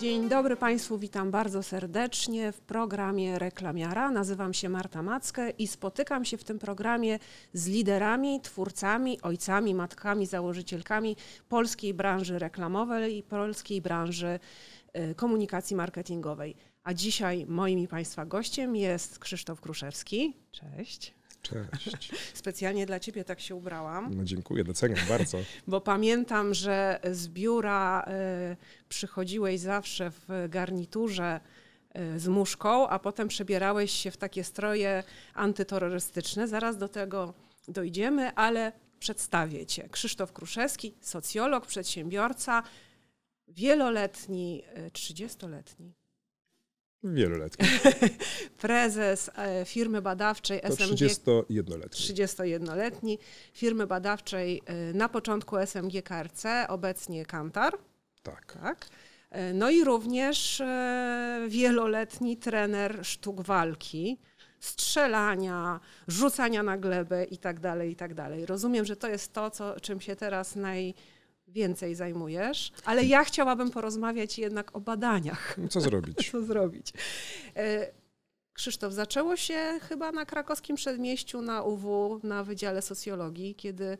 Dzień dobry Państwu, witam bardzo serdecznie w programie Reklamiara. Nazywam się Marta Mackę i spotykam się w tym programie z liderami, twórcami, ojcami, matkami, założycielkami polskiej branży reklamowej i polskiej branży y, komunikacji marketingowej. A dzisiaj moim i Państwa gościem jest Krzysztof Kruszewski. Cześć. Cześć. Specjalnie dla ciebie tak się ubrałam. No dziękuję, doceniam bardzo. Bo pamiętam, że z biura y, przychodziłeś zawsze w garniturze y, z muszką, a potem przebierałeś się w takie stroje antyterrorystyczne. Zaraz do tego dojdziemy, ale przedstawię cię. Krzysztof Kruszewski, socjolog, przedsiębiorca, wieloletni, y, 30-letni Wieloletni Prezes e, firmy badawczej to 31-letni. 31-letni firmy badawczej e, na początku SMG KRC, obecnie Kantar. Tak. tak. E, no i również wieloletni trener sztuk walki, strzelania, rzucania na glebę tak, tak dalej. Rozumiem, że to jest to, co, czym się teraz naj najwięcej zajmujesz, ale ja chciałabym porozmawiać jednak o badaniach No Co zrobić? co zrobić. E, Krzysztof, zaczęło się chyba na krakowskim przedmieściu na UW, na Wydziale Socjologii, kiedy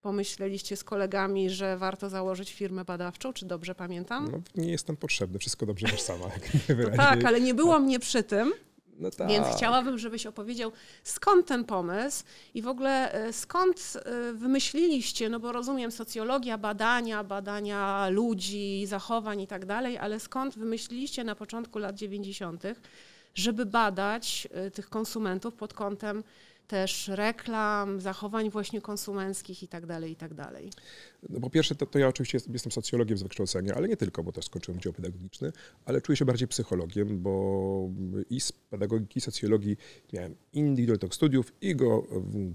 pomyśleliście z kolegami, że warto założyć firmę badawczą, czy dobrze pamiętam? No, nie jestem potrzebny, wszystko dobrze masz sama. Tak, ale nie było mnie przy tym, no tak. więc chciałabym, żebyś opowiedział, skąd ten pomysł i w ogóle e, skąd e, wymyśliliście, no bo rozumiem socjologia, badania, badania ludzi, zachowań i tak dalej, ale skąd wymyśliliście na początku lat 90., żeby badać e, tych konsumentów pod kątem też reklam, zachowań właśnie konsumenckich i tak dalej, i tak. No po pierwsze, to, to ja oczywiście jestem, jestem socjologiem z wykształcenia, ale nie tylko, bo też skończyłem Wydział Pedagogiczny, ale czuję się bardziej psychologiem, bo i z pedagogiki, i socjologii miałem indywidualny tok studiów i go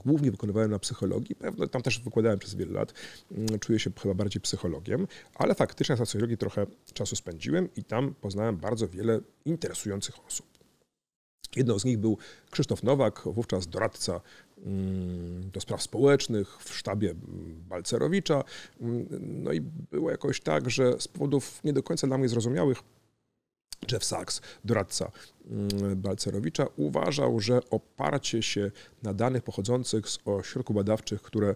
głównie wykonywałem na psychologii. Pewno tam też wykładałem przez wiele lat. Mm, Czuję się chyba bardziej psychologiem, ale faktycznie na socjologii trochę czasu spędziłem i tam poznałem bardzo wiele interesujących osób. Jedną z nich był Krzysztof Nowak, wówczas doradca mm, do spraw społecznych w sztabie mm, Balcerowicza. Mm, No i było jakoś tak, że z powodów nie do końca dla mnie zrozumiałych Jeff Sachs, doradca Balcerowicza, uważał, że oparcie się na danych pochodzących z ośrodków badawczych, które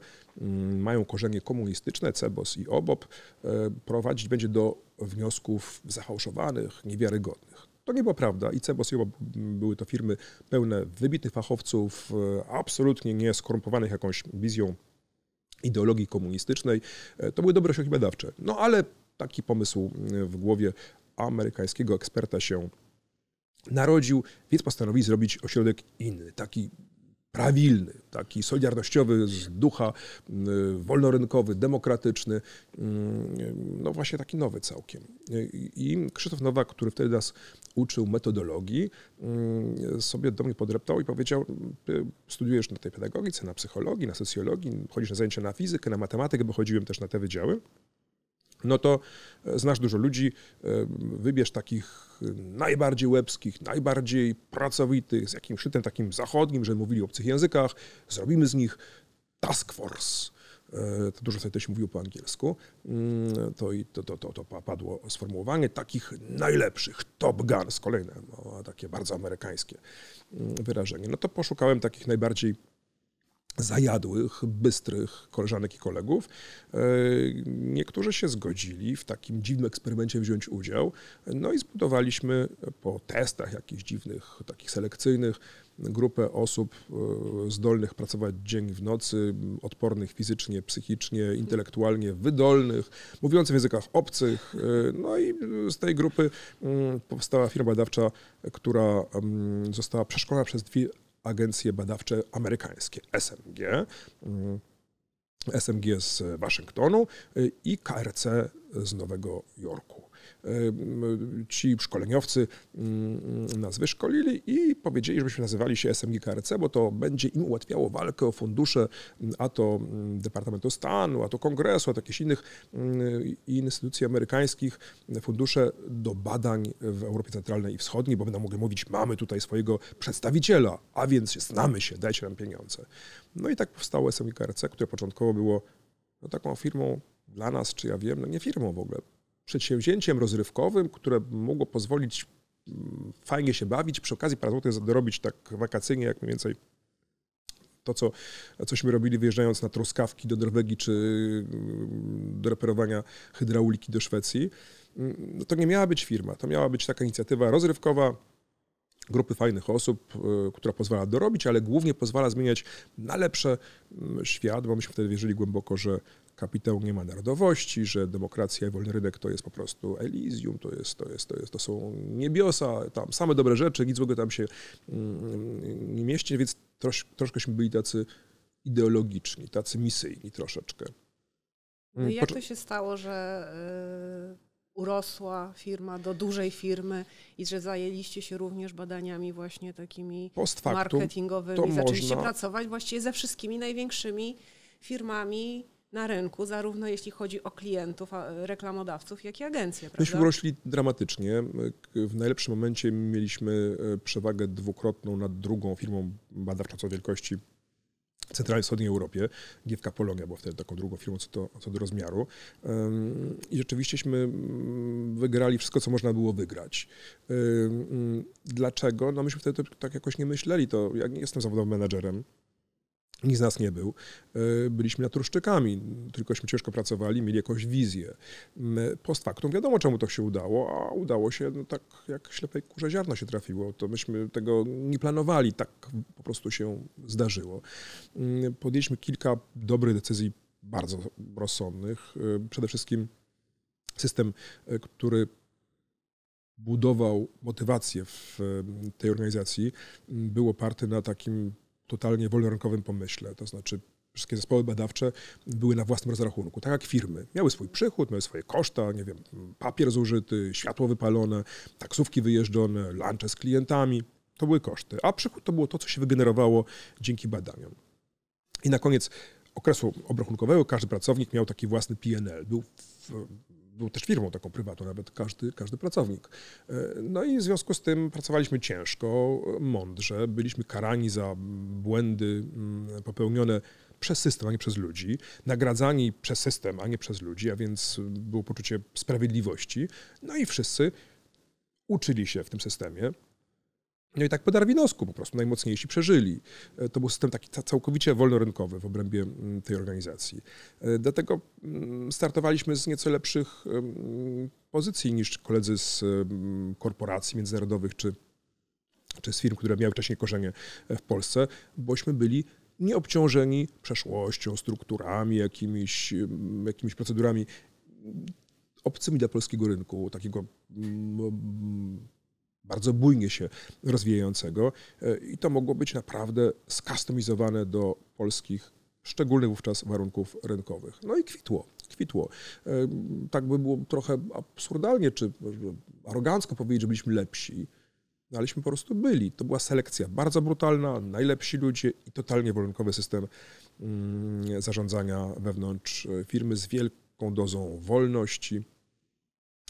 mają korzenie komunistyczne, CEBOS i OBOP, e, prowadzić będzie do wniosków zafałszowanych, niewiarygodnych. To nie była prawda i CEBOS i m, były to firmy pełne wybitnych fachowców, e, absolutnie nie skorumpowanych jakąś wizją ideologii komunistycznej. E, To były dobre ośrodki badawcze. No ale taki pomysł e, w głowie amerykańskiego eksperta się narodził, więc postanowili zrobić ośrodek inny, taki prawilny, taki solidarnościowy, z ducha y, wolnorynkowy, demokratyczny, y, no właśnie taki nowy całkiem. I Krzysztof Nowak, który wtedy nas uczył metodologii, y, sobie do mnie podreptał i powiedział, studiujesz na tej pedagogice, na psychologii, na socjologii, chodzisz na zajęcia na fizykę, na matematykę, bo chodziłem też na te wydziały, no to e, znasz dużo ludzi, e, wybierz takich najbardziej łebskich, najbardziej pracowitych, z jakimś szytem takim zachodnim, że mówili o obcych językach, zrobimy z nich task force. E, To dużo wtedy też mówił po angielsku. Mm, To, i to, to, to, to pa- padło sformułowanie takich najlepszych, top guns, kolejne, no, takie bardzo amerykańskie mm, wyrażenie. No to poszukałem takich najbardziej zajadłych, bystrych koleżanek i kolegów. E, Niektórzy się zgodzili w takim dziwnym eksperymencie wziąć udział. No i zbudowaliśmy po testach jakichś dziwnych, takich selekcyjnych, grupę osób e, zdolnych pracować dzień w nocy, odpornych fizycznie, psychicznie, intelektualnie, wydolnych, mówiących w językach obcych. E, No i z tej grupy mm, powstała firma badawcza, która mm, została przeszkolona przez dwie agencje badawcze amerykańskie, SMG, mm, SMG z Waszyngtonu y, i KRC z Nowego Jorku. Ci szkoleniowcy nas wyszkolili i powiedzieli, żebyśmy nazywali się SMG KRC, bo to będzie im ułatwiało walkę o fundusze, a to Departamentu Stanu, a to Kongresu, a to jakichś innych instytucji amerykańskich, fundusze do badań w Europie Centralnej i Wschodniej, bo będą mogli mówić, mamy tutaj swojego przedstawiciela, a więc znamy się, dajcie nam pieniądze. No i tak powstało SMG KRC, które początkowo było no, taką firmą dla nas, czy ja wiem, no nie firmą w ogóle, przedsięwzięciem rozrywkowym, które mogło pozwolić mm, fajnie się bawić, przy okazji parę złotych dorobić tak wakacyjnie, jak mniej więcej to, co, cośmy robili wyjeżdżając na truskawki do Norwegii, czy mm, do reperowania hydrauliki do Szwecji, mm, no to nie miała być firma, to miała być taka inicjatywa rozrywkowa, grupy fajnych osób, y, która pozwala dorobić, ale głównie pozwala zmieniać na lepsze świat, bo myśmy wtedy wierzyli głęboko, że kapitał nie ma narodowości, że demokracja i wolny rynek to jest po prostu Elysium, to, jest, to, jest, to, jest, to są niebiosa, tam same dobre rzeczy, nic w ogóle tam się mm, nie mieści, więc trosz, troszkęśmy byli tacy ideologiczni, tacy misyjni troszeczkę. No jak to się stało, że y, urosła firma do dużej firmy i że zajęliście się również badaniami właśnie takimi marketingowymi? Zaczęliście można... pracować właściwie ze wszystkimi największymi firmami na rynku, zarówno jeśli chodzi o klientów, reklamodawców, jak i agencje. Prawda? Myśmy urośli dramatycznie. W najlepszym momencie mieliśmy e, przewagę dwukrotną nad drugą firmą badawczą co wielkości centralnej wschodniej Europie. GFK Polonia była wtedy taką drugą firmą co do, co do rozmiaru. I rzeczywiścieśmy wygrali wszystko, co można było wygrać. Dlaczego? No myśmy wtedy tak jakoś nie myśleli. To ja nie jestem zawodowym menedżerem. Nikt z nas nie był. E, byliśmy naturszczykami, tylkośmy ciężko pracowali, mieli jakąś wizję. Post factum wiadomo, czemu to się udało, a udało się no, tak jak ślepej kurze ziarno się trafiło. To myśmy tego nie planowali, tak po prostu się zdarzyło. Podjęliśmy kilka dobrych decyzji, bardzo rozsądnych. E, przede wszystkim system, e, który budował motywację w tej organizacji, był oparty na takim totalnie wolnorynkowym pomyśle. To znaczy wszystkie zespoły badawcze były na własnym rozrachunku, tak jak firmy. Miały swój przychód, miały swoje koszta, nie wiem, papier zużyty, światło wypalone, taksówki wyjeżdżone, lunche z klientami. To były koszty, a przychód to było to, co się wygenerowało dzięki badaniom. I na koniec okresu obrachunkowego każdy pracownik miał taki własny PNL. Był w, był też firmą taką prywatną, nawet każdy, każdy pracownik. E, no i w związku z tym pracowaliśmy ciężko, mądrze, byliśmy karani za błędy mm, popełnione przez system, a nie przez ludzi, nagradzani przez system, a nie przez ludzi, a więc było poczucie sprawiedliwości. No i wszyscy uczyli się w tym systemie. No i tak po darwinowsku po prostu najmocniejsi przeżyli. E, to był system taki całkowicie wolnorynkowy w obrębie mm, tej organizacji. E, dlatego mm, startowaliśmy z nieco lepszych pozycji niż koledzy z korporacji międzynarodowych czy, czy z firm, które miały wcześniej korzenie w Polsce, bośmy byli nieobciążeni przeszłością, strukturami, jakimiś, jakimiś procedurami obcymi dla polskiego rynku, takiego bardzo bujnie się rozwijającego e, i to mogło być naprawdę skustomizowane do polskich, szczególnych wówczas warunków rynkowych. No i kwitło, kwitło. E, tak by było trochę absurdalnie czy arogancko powiedzieć, że byliśmy lepsi, no aleśmy po prostu byli. To była selekcja bardzo brutalna, najlepsi ludzie i totalnie wolunkowy system mm, zarządzania wewnątrz firmy z wielką dozą wolności,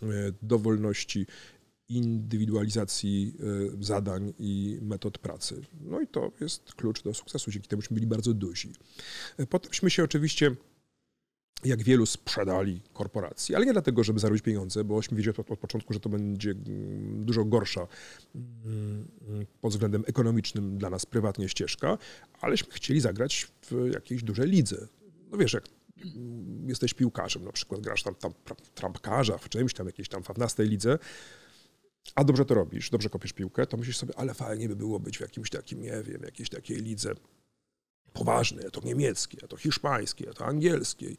e, dowolności indywidualizacji e, zadań i metod pracy. No i to jest klucz do sukcesu. Dzięki temuśmy byli bardzo duzi. E, Potemśmy się oczywiście jak wielu sprzedali korporacji, ale nie dlatego, żeby zarobić pieniądze, bośmy wiedzieli od, od początku, że to będzie mm, dużo gorsza mm, pod względem ekonomicznym dla nas prywatnie ścieżka, aleśmy chcieli zagrać w jakiejś dużej lidze. No wiesz, jak jesteś piłkarzem, na przykład grasz tam, tam trampkarza w czymś tam, jakiejś tam 15 lidze, a dobrze to robisz, dobrze kopiesz piłkę, to myślisz sobie, ale fajnie by było być w jakimś takim, nie wiem, jakiejś takiej lidze poważnej, to niemieckiej, a to hiszpańskiej, a to angielskiej,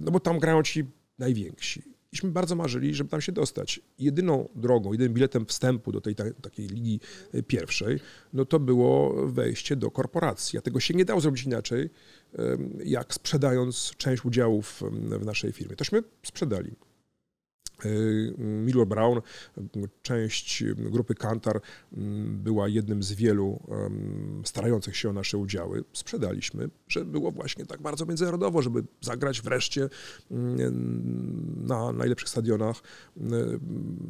no bo tam grają ci najwięksi. Iśmy bardzo marzyli, żeby tam się dostać. Jedyną drogą, jedynym biletem wstępu do tej takiej ligi e, pierwszej, no to było wejście do korporacji. A tego się nie dało zrobić inaczej, jak sprzedając część udziałów w naszej firmie. Tośmy sprzedali. Y, Miller Brown, część grupy Kantar była jednym z wielu starających się o nasze udziały. Sprzedaliśmy, że było właśnie tak bardzo międzynarodowo, żeby zagrać wreszcie na najlepszych stadionach,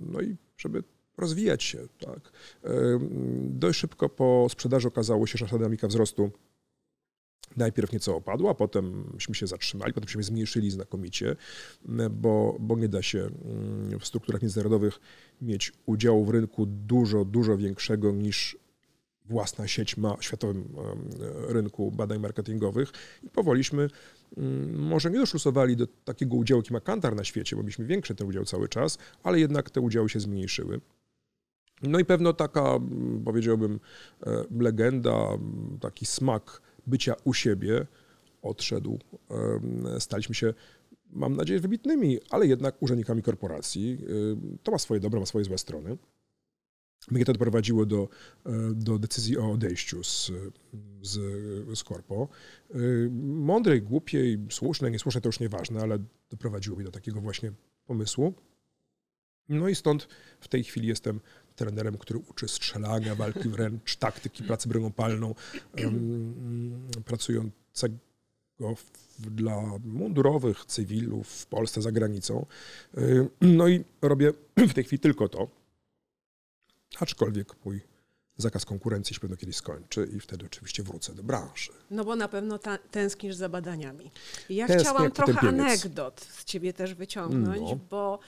no i żeby rozwijać się. Tak. Dość szybko po sprzedaży okazało się, że nasza dynamika wzrostu najpierw nieco opadła, potemśmy się zatrzymali, potem się zmniejszyli znakomicie, bo, bo nie da się mm, w strukturach międzynarodowych mieć udziału w rynku dużo, dużo większego niż własna sieć ma w światowym rynku badań marketingowych i powoliśmy mm, może nie doszlusowali do takiego udziału, jaki ma Kantar na świecie, bo mieliśmy większy ten udział cały czas, ale jednak te udziały się zmniejszyły. No i pewno taka, mm, powiedziałbym, e, legenda, taki smak bycia u siebie odszedł. Staliśmy się, mam nadzieję, wybitnymi, ale jednak urzędnikami korporacji. To ma swoje dobre, ma swoje złe strony. Mnie to doprowadziło do, e, do decyzji o odejściu z, z, z korpo. Mądrej, głupiej, słusznej, niesłusznej to już nieważne, ale doprowadziło mnie do takiego właśnie pomysłu. No i stąd w tej chwili jestem trenerem, który uczy strzelania, walki wręcz, taktyki, pracy bronią palną, pracującego dla mundurowych, cywilów w Polsce, za granicą. No i robię w tej chwili tylko to, aczkolwiek mój zakaz konkurencji się pewno kiedyś skończy i wtedy oczywiście wrócę do branży. No bo na pewno ta, tęsknisz za badaniami. Ja Tęsknię chciałam trochę anegdot z ciebie też wyciągnąć, no. bo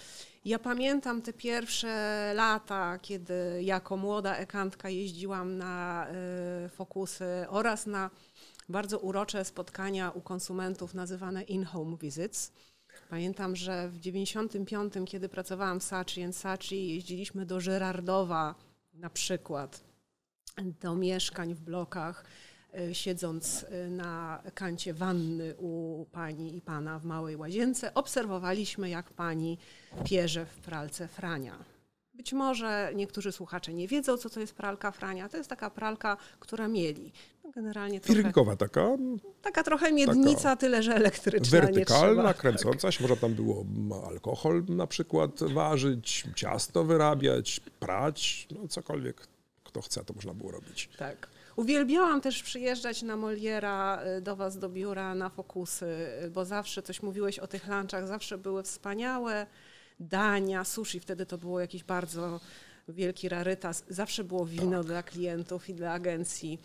ja pamiętam te pierwsze lata, kiedy jako młoda ekantka jeździłam na y, fokusy oraz na bardzo urocze spotkania u konsumentów nazywane in-home visits. Pamiętam, że w 95, kiedy pracowałam w Sachi Sachi, jeździliśmy do Żerardowa na przykład, do mieszkań w blokach Y, siedząc y, na kancie wanny u pani i pana w małej łazience, obserwowaliśmy, jak pani pierze w pralce Frania. Być może niektórzy słuchacze nie wiedzą, co to jest pralka Frania. To jest taka pralka, która mieli. No generalnie trochę, taka. Taka trochę miednica, taka tyle że elektryczna. Wertykalna, kręcąca się. Można tam było alkohol na przykład ważyć, ciasto wyrabiać, prać, no cokolwiek kto chce, to można było robić. Tak. Uwielbiałam też przyjeżdżać na Moliera y, do Was do biura na fokusy, y, bo zawsze coś mówiłeś o tych lunchach, zawsze były wspaniałe dania, sushi, wtedy to było jakiś bardzo wielki rarytas. Zawsze było wino tak. dla klientów i dla agencji.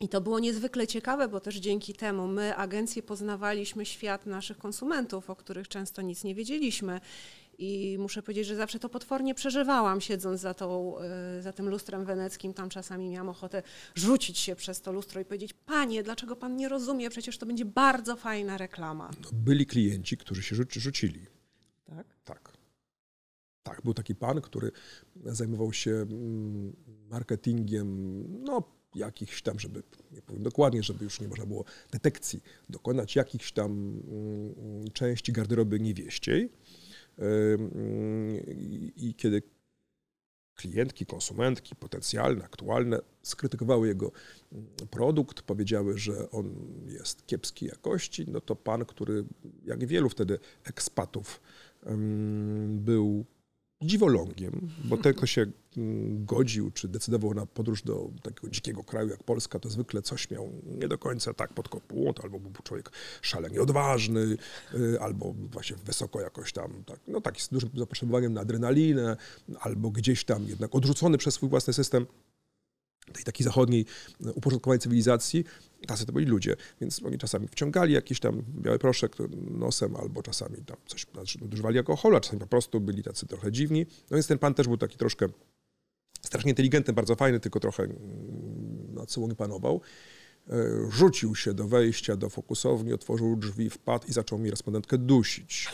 I to było niezwykle ciekawe, bo też dzięki temu my, agencje, poznawaliśmy świat naszych konsumentów, o których często nic nie wiedzieliśmy. I muszę powiedzieć, że zawsze to potwornie przeżywałam, siedząc za, tą, e, za tym lustrem weneckim. Tam czasami miałam ochotę rzucić się przez to lustro i powiedzieć: Panie, dlaczego pan nie rozumie? Przecież to będzie bardzo fajna reklama. No, byli klienci, którzy się rzucili. Tak? Tak. Tak, był taki pan, który zajmował się mm, marketingiem, no jakichś tam, żeby, nie powiem dokładnie, żeby już nie można było detekcji dokonać, jakichś tam mm, części garderoby niewieściej. I kiedy klientki, konsumentki potencjalne, aktualne skrytykowały jego mm, produkt, powiedziały, że on jest kiepskiej jakości, no to pan, który jak wielu wtedy ekspatów był dziwolągiem, bo ten, kto się mm, godził czy decydował na podróż do takiego dzikiego kraju jak Polska, to zwykle coś miał nie do końca tak pod kopułą, to albo był człowiek szalenie odważny, y, albo właśnie wysoko jakoś tam, tak, no taki z dużym zapotrzebowaniem na adrenalinę, albo gdzieś tam jednak odrzucony przez swój własny system tej takiej zachodniej e, uporządkowanej cywilizacji, tacy to byli ludzie, więc oni czasami wciągali jakiś tam biały proszek nosem, albo czasami tam coś używali alkoholu, a czasami po prostu byli tacy trochę dziwni. No więc ten pan też był taki troszkę strasznie inteligentny, bardzo fajny, tylko trochę mm, nad sobą nie panował. E, rzucił się do wejścia do fokusowni, otworzył drzwi, wpadł i zaczął mi respondentkę dusić.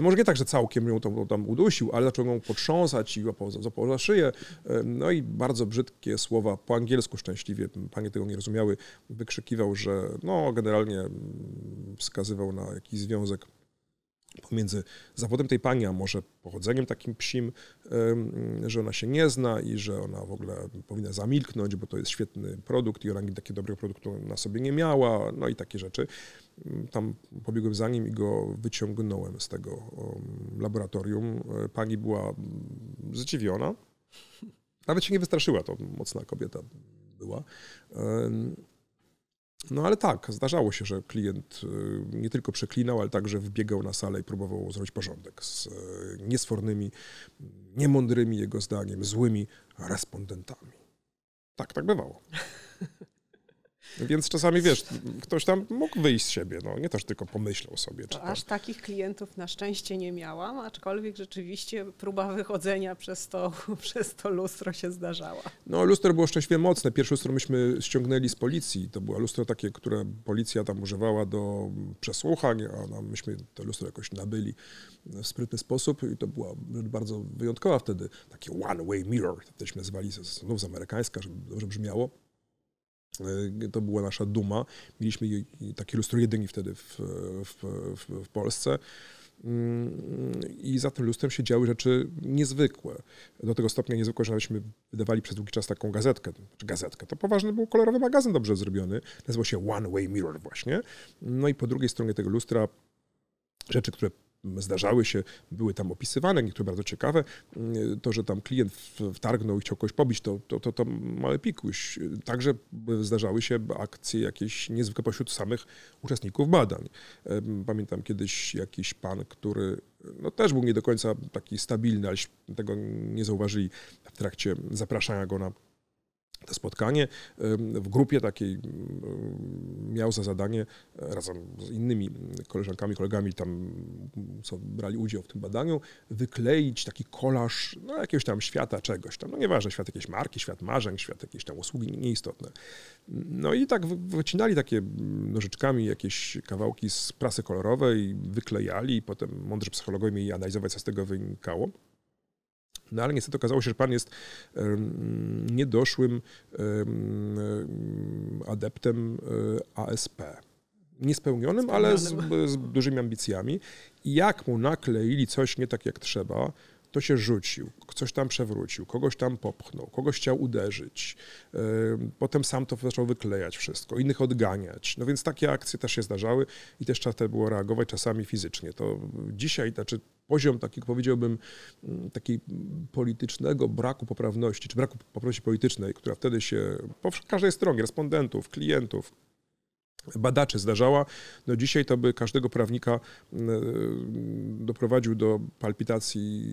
Może nie tak, że całkiem ją tam, tam udusił, ale zaczął ją potrząsać i złapał za szyję. E, no i bardzo brzydkie słowa, po angielsku szczęśliwie, panie tego nie rozumiały, wykrzykiwał, że no generalnie mm, wskazywał na jakiś związek pomiędzy zawodem tej pani, a może pochodzeniem takim psim, że ona się nie zna i że ona w ogóle powinna zamilknąć, bo to jest świetny produkt i ona nigdy takiego dobrego produktu na sobie nie miała, no i takie rzeczy. Tam pobiegłem za nim i go wyciągnąłem z tego laboratorium. Pani była zdziwiona. Nawet się nie wystraszyła, to mocna kobieta była. No ale tak, zdarzało się, że klient y, nie tylko przeklinał, ale także wbiegał na salę i próbował zrobić porządek z y, niesfornymi, niemądrymi jego zdaniem, złymi respondentami. Tak, tak bywało. Więc czasami, wiesz, ktoś tam mógł wyjść z siebie, no nie też tylko pomyślał sobie. Czy aż takich klientów na szczęście nie miałam, aczkolwiek rzeczywiście próba wychodzenia przez to, przez to lustro się zdarzała. No lustro było szczęśliwie mocne. Pierwsze lustro myśmy ściągnęli z policji. To było lustro takie, które policja tam używała do przesłuchań, a no, myśmy to lustro jakoś nabyli w sprytny sposób i to była bardzo wyjątkowa wtedy. Taki one-way mirror, tośmy nazywali znów z amerykańska, żeby dobrze brzmiało. E, to była nasza duma. Mieliśmy takie lustro jedyni wtedy w, w, w, w Polsce. Mm, I za tym lustrem się działy rzeczy niezwykłe. Do tego stopnia niezwykłe, że nawetśmy wydawali przez długi czas taką gazetkę. Gazetkę. To poważny był kolorowy magazyn dobrze zrobiony. Nazywał się One Way Mirror właśnie. No i po drugiej stronie tego lustra rzeczy, które zdarzały się, były tam opisywane, niektóre bardzo ciekawe. To, że tam klient wtargnął i chciał kogoś pobić, to, to, to, to małe pikuś. Także zdarzały się akcje jakieś niezwykłe pośród samych uczestników badań. Pamiętam kiedyś jakiś pan, który no, też był nie do końca taki stabilny, ale tego nie zauważyli w trakcie zapraszania go na to spotkanie w grupie takiej miał za zadanie e, razem z innymi koleżankami, kolegami tam, co brali udział w tym badaniu, wykleić taki kolaż no, jakiegoś tam świata czegoś tam. No nieważne, świat jakiejś marki, świat marzeń, świat jakiejś tam usługi, nieistotne. No i tak wycinali takie nożyczkami jakieś kawałki z prasy kolorowej, wyklejali i potem mądrzy psychologowie mieli analizować, co z tego wynikało. No ale niestety okazało się, że pan jest niedoszłym adeptem e, ASP. Niespełnionym, ale z, z dużymi ambicjami. I jak mu nakleili coś nie tak jak trzeba, to się rzucił, coś tam przewrócił, kogoś tam popchnął, kogoś chciał uderzyć. Potem sam to zaczął wyklejać wszystko, innych odganiać. No więc takie akcje też się zdarzały i też trzeba było reagować czasami fizycznie. To dzisiaj, znaczy poziom taki, powiedziałbym, mm, takiej politycznego braku poprawności, czy braku poprawności politycznej, która wtedy się po każdej stronie, respondentów, klientów, badaczy zdarzała, no dzisiaj to by każdego prawnika mm, doprowadził do palpitacji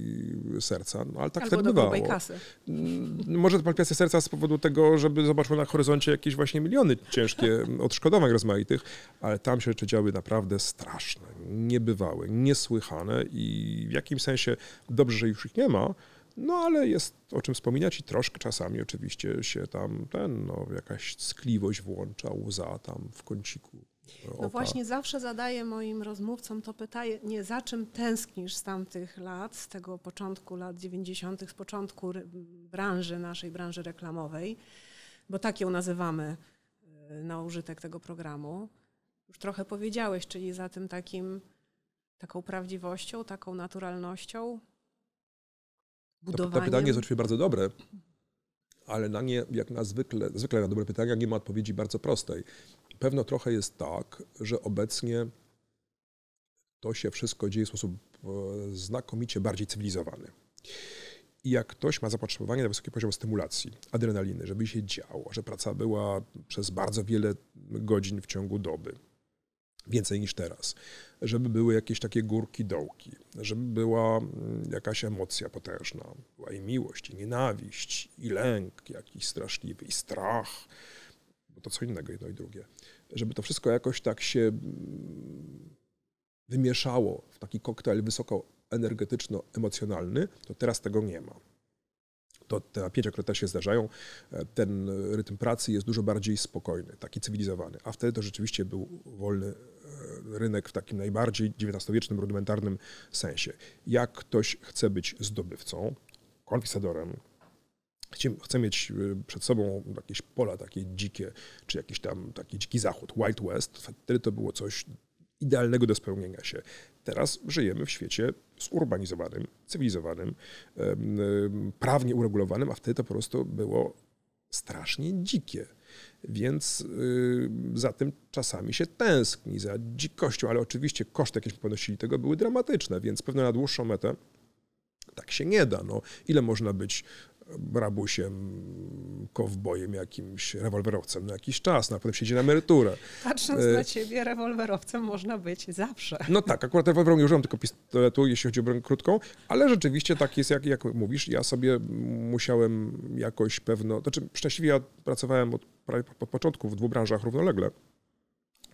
serca, no ale tak Albo wtedy do bywało. kasy. Mm, może palpitacja serca z powodu tego, żeby zobaczył na horyzoncie jakieś właśnie miliony ciężkie odszkodowań rozmaitych, ale tam się rzeczy działy naprawdę straszne, niebywałe, niesłychane i w jakimś sensie dobrze, że już ich nie ma, no ale jest o czym wspominać i troszkę czasami oczywiście się tam ten, no, jakaś skliwość włącza, łza tam w kąciku. No właśnie zawsze zadaję moim rozmówcom to pytanie, za czym tęsknisz z tamtych lat, z tego początku lat 90., z początku branży, naszej branży reklamowej, bo tak ją nazywamy y, na użytek tego programu. Już trochę powiedziałeś, czyli za tym takim, taką prawdziwością, taką naturalnością, budowaniem. To, to pytanie jest oczywiście bardzo dobre, ale na nie, jak na zwykle, zwykle na dobre pytania, nie ma odpowiedzi bardzo prostej. Pewno trochę jest tak, że obecnie to się wszystko dzieje w sposób e, znakomicie bardziej cywilizowany. I jak ktoś ma zapotrzebowanie na wysoki poziom stymulacji, adrenaliny, żeby się działo, że praca była przez bardzo wiele godzin w ciągu doby, więcej niż teraz, żeby były jakieś takie górki, dołki, żeby była mm, jakaś emocja potężna, była i miłość, i nienawiść, i lęk jakiś straszliwy, i strach, bo to co innego jedno i drugie, żeby to wszystko jakoś tak się mm, wymieszało w taki koktajl wysoko energetyczno-emocjonalny, to teraz tego nie ma. To te napięcia, które się zdarzają, e, ten rytm pracy jest dużo bardziej spokojny, taki cywilizowany. A wtedy to rzeczywiście był wolny rynek w takim najbardziej XIX-wiecznym, rudymentarnym sensie. Jak ktoś chce być zdobywcą, konkwistadorem, chce mieć e, przed sobą jakieś pola takie dzikie, czy jakiś tam taki dziki zachód, Wild West, wtedy to było coś idealnego do spełnienia się. Teraz żyjemy w świecie zurbanizowanym, cywilizowanym, prawnie uregulowanym, a wtedy to po prostu było strasznie dzikie. Więc y, za tym czasami się tęskni, za dzikością, ale oczywiście koszty, jakieśmy ponosili tego, były dramatyczne, więc pewno na dłuższą metę tak się nie da. No, ile można być rabusiem, kowbojem, jakimś rewolwerowcem na jakiś czas, no, a potem siedzi na emeryturę. Patrząc na ciebie, rewolwerowcem można być zawsze. No tak, akurat rewolweru nie używam tylko pistoletu, jeśli chodzi o broń krótką, ale rzeczywiście tak jest, jak, jak mówisz. Ja sobie musiałem jakoś pewno, znaczy szczęśliwie ja pracowałem od, od początku w dwóch branżach równolegle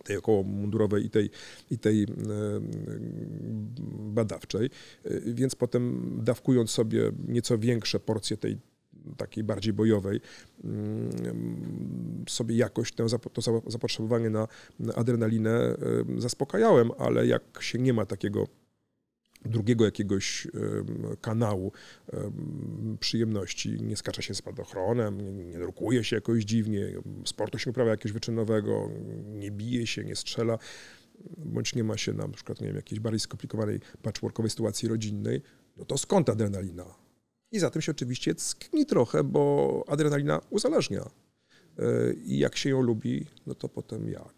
tej około mundurowej i tej, i tej badawczej, więc potem dawkując sobie nieco większe porcje tej takiej bardziej bojowej, sobie jakoś to zapotrzebowanie na adrenalinę zaspokajałem, ale jak się nie ma takiego drugiego jakiegoś kanału przyjemności. Nie skacza się spadochronem, nie, nie drukuje się jakoś dziwnie, sportu się uprawia jakiegoś wyczynowego, nie bije się, nie strzela, bądź nie ma się na przykład nie wiem, jakiejś bardziej skomplikowanej patchworkowej sytuacji rodzinnej, no to skąd adrenalina? I za tym się oczywiście tkni trochę, bo adrenalina uzależnia. E, I jak się ją lubi, no to potem jak.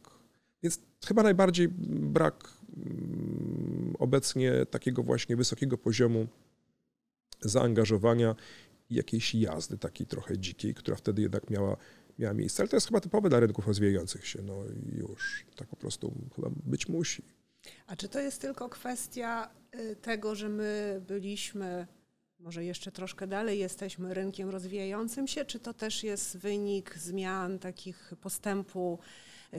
Więc chyba najbardziej brak obecnie takiego właśnie wysokiego poziomu zaangażowania i jakiejś jazdy takiej trochę dzikiej, która wtedy jednak miała, miała miejsce. Ale to jest chyba typowe dla rynków rozwijających się. No już tak po prostu chyba być musi. A czy to jest tylko kwestia y, tego, że my byliśmy może jeszcze troszkę dalej jesteśmy rynkiem rozwijającym się, czy to też jest wynik zmian, takich postępu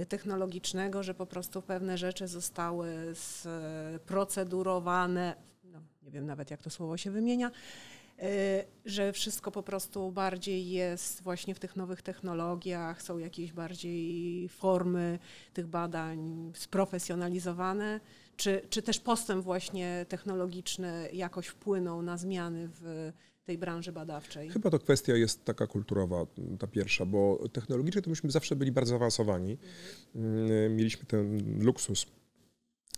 technologicznego, że po prostu pewne rzeczy zostały sprocedurowane, no, nie wiem nawet jak to słowo się wymienia, y, że wszystko po prostu bardziej jest właśnie w tych nowych technologiach, są jakieś bardziej formy tych badań sprofesjonalizowane czy, czy też postęp właśnie technologiczny jakoś wpłynął na zmiany w tej branży badawczej? Chyba to kwestia jest taka kulturowa, ta pierwsza, bo technologicznie to myśmy zawsze byli bardzo zaawansowani. Mhm. Mieliśmy ten luksus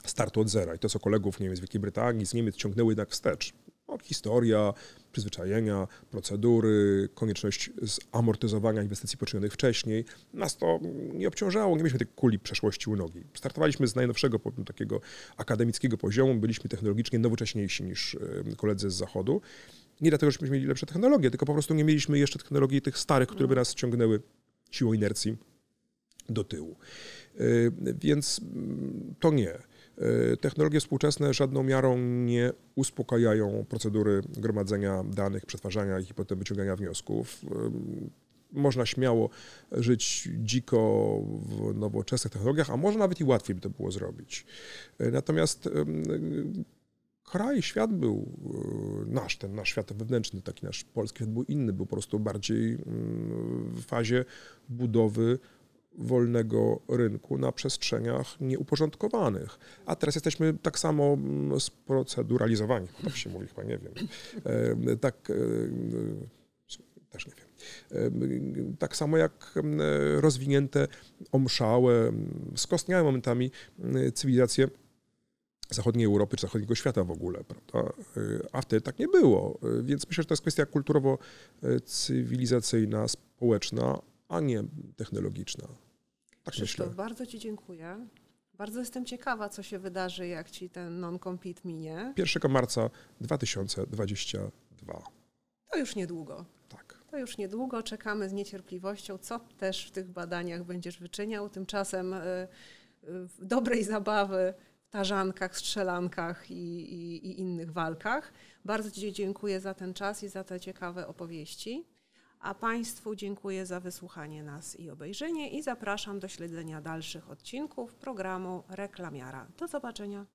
startu od zera i to, co kolegów nie wiem, z Wielkiej Brytanii, z Niemiec ciągnęły jednak wstecz. No, historia, przyzwyczajenia, procedury, konieczność zamortyzowania inwestycji poczynionych wcześniej. Nas to nie obciążało, nie mieliśmy tej kuli przeszłości u nogi. Startowaliśmy z najnowszego takiego akademickiego poziomu, byliśmy technologicznie nowocześniejsi niż koledzy z zachodu. Nie dlatego, żeśmy mieli lepsze technologie, tylko po prostu nie mieliśmy jeszcze technologii tych starych, które by nas ciągnęły siłą inercji do tyłu. Y, więc mm, to nie. E, technologie współczesne żadną miarą nie uspokajają procedury gromadzenia danych, przetwarzania ich i potem wyciągania wniosków. Można śmiało żyć dziko w nowoczesnych technologiach, a może nawet i łatwiej by to było zrobić. Natomiast kraj, świat był e, nasz, ten nasz świat wewnętrzny, taki nasz polski świat był inny, był po prostu bardziej w fazie budowy wolnego rynku na przestrzeniach nieuporządkowanych. A teraz jesteśmy tak samo mm, sproceduralizowani, tak się mówi, chyba nie wiem. E, tak, e, też nie wiem. Tak samo jak rozwinięte, omszałe, skostniałe momentami cywilizacje zachodniej Europy czy zachodniego świata w ogóle, prawda? A wtedy tak nie było. Więc myślę, że to jest kwestia kulturowo-cywilizacyjna, społeczna, a nie technologiczna. Tak Krzysztof, myślę. bardzo Ci dziękuję. Bardzo jestem ciekawa, co się wydarzy, jak Ci ten non-compete minie. 1 marca 2022. To już niedługo. Tak. To już niedługo. Czekamy z niecierpliwością, co też w tych badaniach będziesz wyczyniał. Tymczasem y, y, dobrej zabawy tarzankach, strzelankach i, i, i innych walkach. Bardzo Ci dziękuję za ten czas i za te ciekawe opowieści. A Państwu dziękuję za wysłuchanie nas i obejrzenie i zapraszam do śledzenia dalszych odcinków programu Reklamiara. Do zobaczenia.